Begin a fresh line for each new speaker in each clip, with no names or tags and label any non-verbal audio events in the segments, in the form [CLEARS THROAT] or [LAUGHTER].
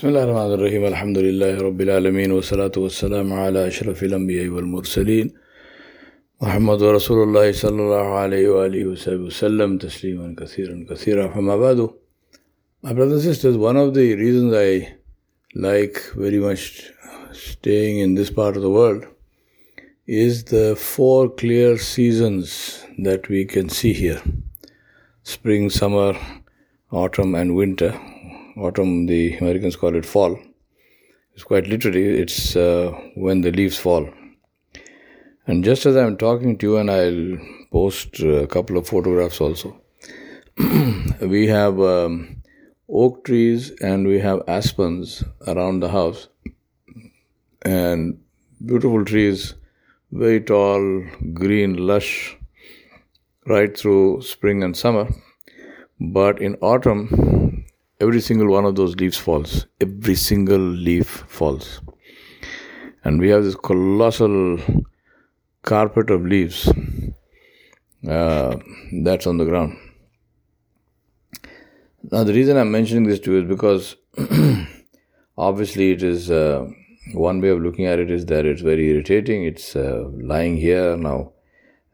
بسم الله الرحمن الرحيم الحمد لله رب العالمين والصلاة والسلام على أشرف الأنبياء والمرسلين محمد رسول الله صلى الله عليه وآله وسلم وسلم تسليما كثيرا كثيرا فما بعد My brothers and sisters, one of the reasons I like very much staying in this part of the world is the four clear seasons that we can see here spring, summer, autumn, and winter autumn, the Americans call it fall. It's quite literally, it's uh, when the leaves fall. And just as I'm talking to you, and I'll post a couple of photographs also, [CLEARS THROAT] we have um, oak trees and we have aspens around the house, and beautiful trees, very tall, green, lush, right through spring and summer. But in autumn, every single one of those leaves falls. Every single leaf falls. And we have this colossal carpet of leaves uh, that's on the ground. Now, the reason I'm mentioning this to you is because [CLEARS THROAT] obviously it is uh, one way of looking at it is that it's very irritating. It's uh, lying here now.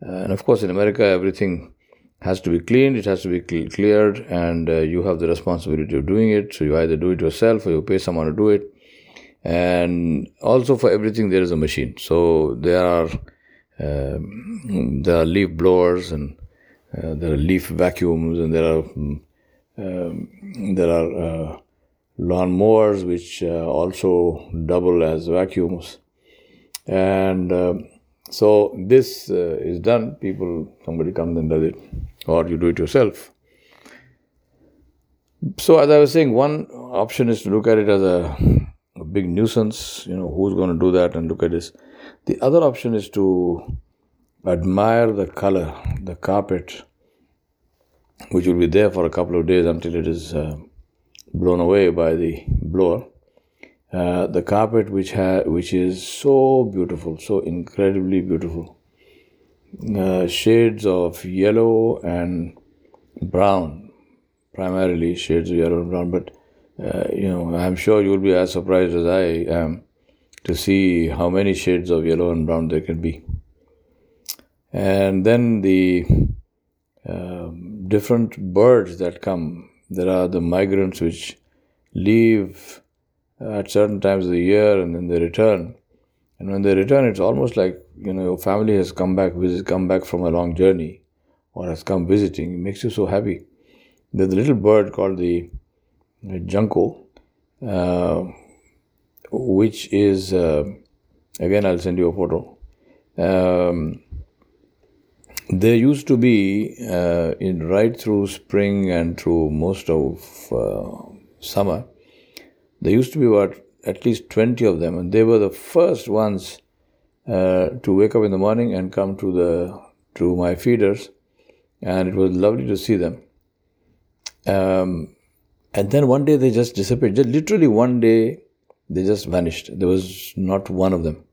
and of course, in America, everything has to be cleaned, it has to be cl- cleared, and uh, you have the responsibility of doing it. So you either do it yourself or you pay someone to do it. And also for everything there is a machine. So there are um, there are leaf blowers and uh, there are leaf vacuums and there are um, there are uh, lawn mowers which uh, also double as vacuums and um, so this uh, is done. People, somebody comes and does it, or you do it yourself. So as I was saying, one option is to look at it as a, a big nuisance. You know, who's going to do that and look at this. The other option is to admire the color, the carpet, which will be there for a couple of days until it is uh, blown away by the blower uh, the carpet which ha- which is so beautiful, so incredibly beautiful. Uh, shades of yellow and brown, primarily shades of yellow and brown. But uh, you know, I'm sure you'll be as surprised as I am to see how many shades of yellow and brown there can be. And then the um, different birds that come. There are the migrants which leave at certain times of the year and then they return. And when they return, it's almost like you know your family has come back, come back from a long journey, or has come visiting. It makes you so happy. There's a little bird called the, the junco, uh, which is uh, again I'll send you a photo. Um, there used to be uh, in right through spring and through most of uh, summer there used to be about at least 20 of them, and they were the first ones uh, to wake up in the morning and come to the to my feeders, and it was lovely to see them. Um, and then one day they just disappeared. Just literally one day, they just vanished. There was not one of them.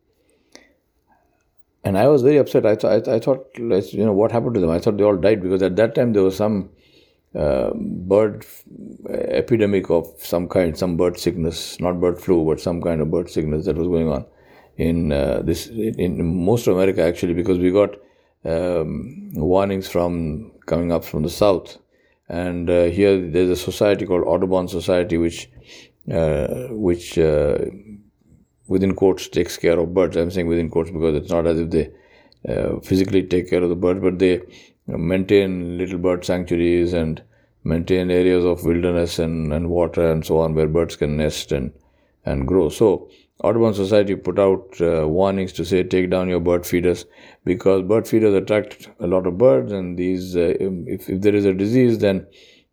And I was very upset. I, th- I, I thought, you know, what happened to them? I thought they all died because at that time there was some uh, bird epidemic of some kind, some bird sickness, not bird flu, but some kind of bird sickness that was going on in uh, this in, most of America actually, because we got um, warnings from coming up from the south, and uh, here there's a society called Audubon Society, which uh, which uh, within quotes takes care of birds. I'm saying within quotes because it's not as if they uh, physically take care of the birds, but they maintain little bird sanctuaries and maintain areas of wilderness and, and water and so on where birds can nest and, and grow. So, Audubon Society put out uh, warnings to say take down your bird feeders because bird feeders attract a lot of birds, and these, uh, if, if there is a disease, then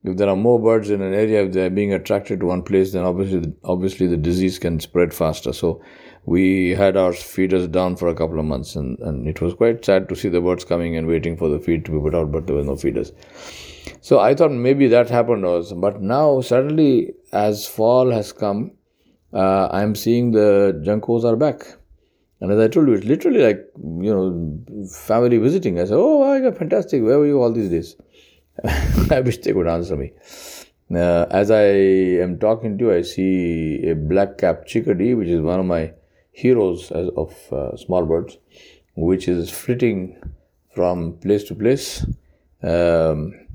if there are more birds in an area, if they are being attracted to one place, then obviously, obviously the disease can spread faster. So, we had our feeders down for a couple of months, and, and it was quite sad to see the birds coming and waiting for the feed to be put out, but there were no feeders. So I thought maybe that happened also. But now, suddenly, as fall has come, uh, I'm seeing the juncos are back. And as I told you, it's literally like, you know, family visiting. I said, Oh, I got fantastic. Where were you all these days? [LAUGHS] I wish they could answer me. Uh, as I am talking to you, I see a black capped chickadee, which is one of my heroes as of uh, small birds, which is flitting from place to place. Um,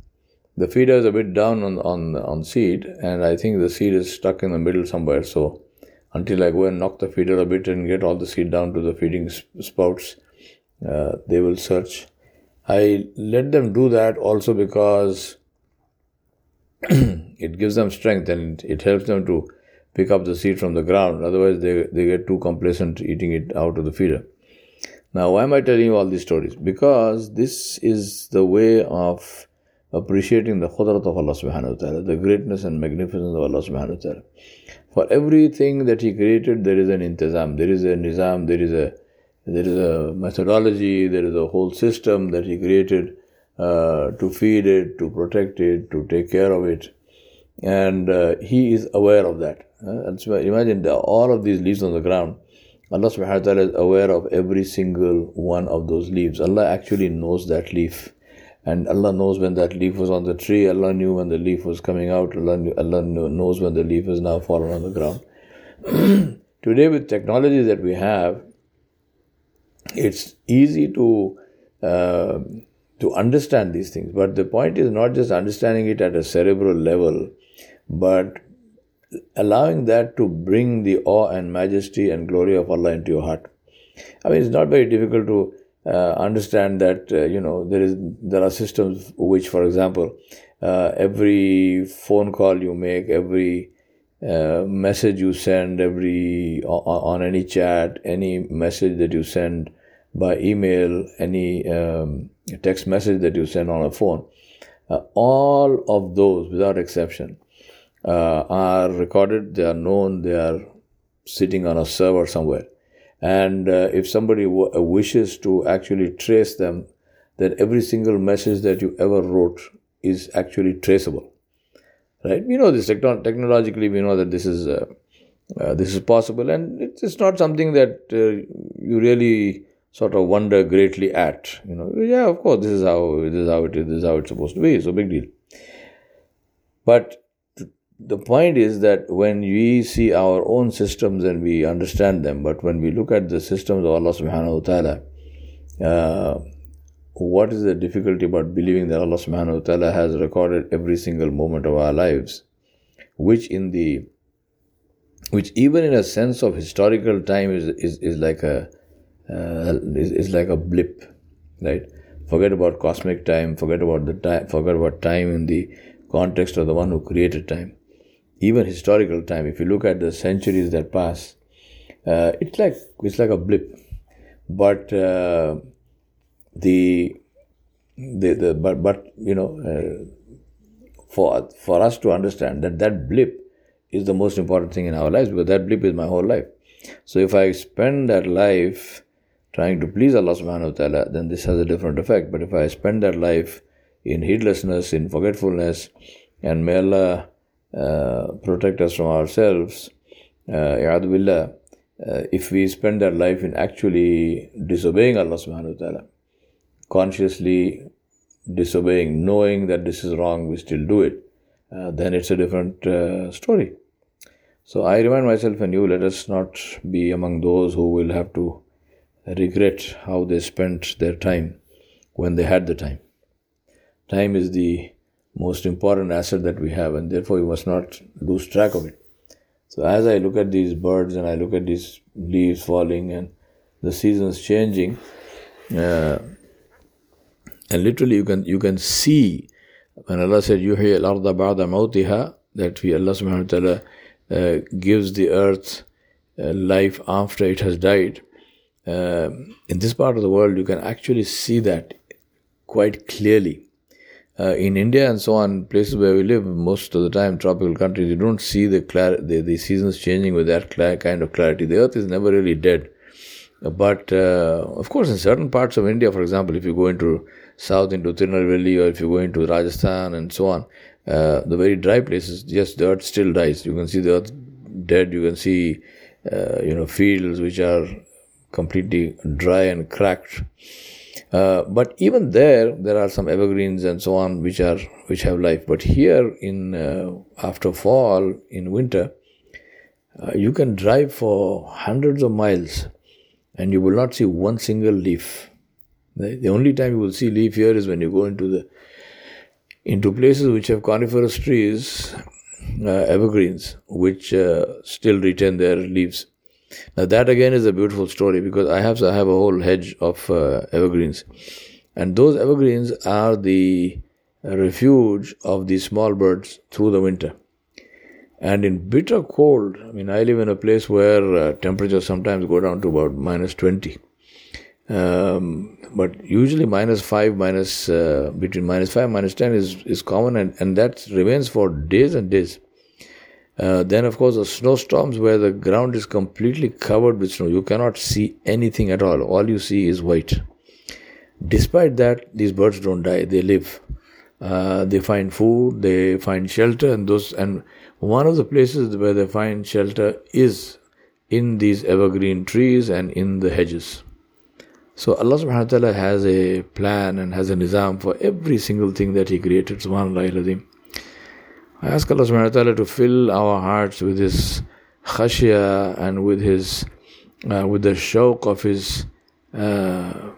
the feeder is a bit down on on on seed, and I think the seed is stuck in the middle somewhere. So until I go and knock the feeder a bit and get all the seed down to the feeding spouts, uh, they will search. I let them do that also because [CLEARS THROAT] it gives them strength and it helps them to pick up the seed from the ground. Otherwise, they, they get too complacent eating it out of the feeder. Now, why am I telling you all these stories? Because this is the way of appreciating the khudrat of Allah subhanahu wa ta'ala, the greatness and magnificence of Allah subhanahu wa ta'ala. For everything that He created, there is an intizam, there is a nizam, there is a there is a methodology, there is a whole system that He created uh, to feed it, to protect it, to take care of it. And uh, He is aware of that. And so imagine all of these leaves on the ground. Allah subhanahu wa ta'ala is aware of every single one of those leaves. Allah actually knows that leaf. And Allah knows when that leaf was on the tree. Allah knew when the leaf was coming out. Allah, knew, Allah knows when the leaf is now fallen on the ground. [CLEARS THROAT] Today, with technology that we have, it's easy to uh, to understand these things. But the point is not just understanding it at a cerebral level, but allowing that to bring the awe and majesty and glory of Allah into your heart. I mean, it's not very difficult to uh, understand that uh, you know there is there are systems which, for example, uh, every phone call you make, every uh, message you send, every on, on, any chat, any message that you send by email, any um, text message that you send on a phone, uh, all of those, without exception, uh, are recorded, they are known, they are sitting on a server somewhere. And uh, if somebody w- uh, wishes to actually trace them, then every single message that you ever wrote is actually traceable. Right? We know this techno- technologically. We know that this is uh, uh, this is possible, and it's, it's not something that uh, you really sort of wonder greatly at. You know, yeah, of course, this is how this is how it is. This is how it's supposed to be. So big deal. But the point is that when we see our own systems and we understand them, but when we look at the systems of Allah subhanahu wa ta'ala, uh, what is the difficulty about believing that Allah subhanahu wa ta'ala has recorded every single moment of our lives, which in the which even in a sense of historical time is is, is like a uh, is, is like a blip, right? Forget about cosmic time, forget about the time, forget about time in the context of the one who created time even historical time, if you look at the centuries that pass, uh, it's like it's like a blip. But uh, the, the the but but you know uh, for for us to understand that that blip is the most important thing in our lives because that blip is my whole life. So if I spend that life trying to please Allah subhanahu wa ta'ala, then this has a different effect. But if I spend that life in heedlessness, in forgetfulness, and may Allah protect us from ourselves, uh, billah, uh, if we spend our life in actually disobeying Allah subhanahu wa ta'ala, consciously disobeying, knowing that this is wrong, we still do it, uh, then it's a different uh, story. So I remind myself and you, let us not be among those who will have to regret how they spent their time when they had the time. Time is the most important asset that we have, and therefore we must not lose track of it. So as I look at these birds and I look at these leaves falling and the seasons changing, uh, and literally you can you can see when Allah said "Yuhi al-arda ba'da mawtiha," that we Allah Subhanahu wa Taala uh, gives the earth uh, life after it has died. Uh, in this part of the world, you can actually see that quite clearly uh, in India and so on, places where we live, most of the time, tropical countries, you don't see the, clar- the, the seasons changing with that kind of clarity. The earth is never really dead. But uh, of course, in certain parts of India, for example, if you go into south into Tirunelveli or if you go into Rajasthan and so on, uh, the very dry places, yes, the earth still dies. You can see the earth dead. You can see, uh, you know, fields which are completely dry and cracked. Uh, but even there, there are some evergreens and so on which are which have life. But here, in uh, after fall, in winter, uh, you can drive for hundreds of miles, and you will not see one single leaf. The, the only time you will see leaf here is when you go into the into places which have coniferous trees, uh, evergreens, which uh, still retain their leaves. Now that again is a beautiful story because I have I have a whole hedge of uh, evergreens, and those evergreens are the refuge of the small birds through the winter. And in bitter cold, I mean, I live in a place where uh, temperatures sometimes go down to about minus 20. Um, but usually minus 5, minus, uh, between minus 5 minus 10 is, is common and, and that remains for days and days. Uh, then, of course, the snowstorms where the ground is completely covered with snow. You cannot see anything at all. All you see is white. Despite that, these birds don't die. They live. Uh, they find food. They find shelter, and those. And one of the places where they find shelter is in these evergreen trees and in the hedges. So Allah subhanahu wa ta'ala has a plan and has a nizam for every single thing that He created. Subhanallah I ask Allah subhanahu wa ta'ala to fill our hearts with His khashya and with His, uh, with the shawq of His, uh,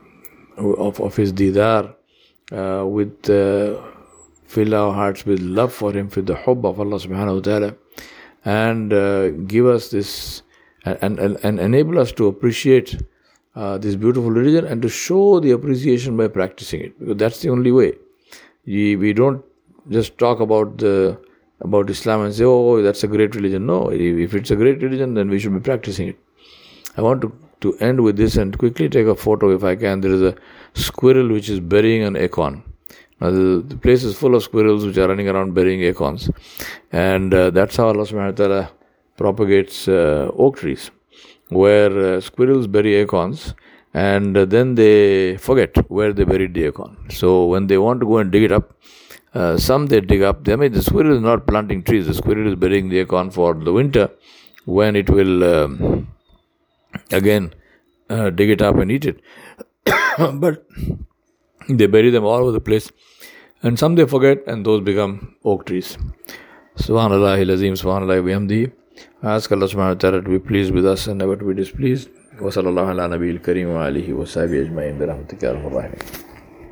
of, of His didar, uh, with, uh, fill our hearts with love for Him, with the hubb of Allah subhanahu wa ta'ala, and uh, give us this, and, and, and enable us to appreciate uh, this beautiful religion and to show the appreciation by practicing it, because that's the only way. We, we don't just talk about the about Islam and say, oh, that's a great religion. No, if it's a great religion, then we should be practicing it. I want to, to end with this and quickly take a photo if I can. There is a squirrel which is burying an acorn. Now, the, the place is full of squirrels which are running around burying acorns. And uh, that's how Allah subhanahu wa ta'ala propagates uh, oak trees, where uh, squirrels bury acorns and then they forget where they buried the acorn. So when they want to go and dig it up, uh, some they dig up. I mean, the squirrel is not planting trees. The squirrel is burying the acorn for the winter, when it will um, again uh, dig it up and eat it. [COUGHS] but they bury them all over the place, and some they forget, and those become oak trees. Subhanallah, Azim, Subhanallah, Bihamdi. Ask Allah subhanahu wa ta'ala to be pleased with us and never to be displeased. وصلى الله على نبي الكريم وآله وصحبه أجمعين برحمتك يا رب الراحمين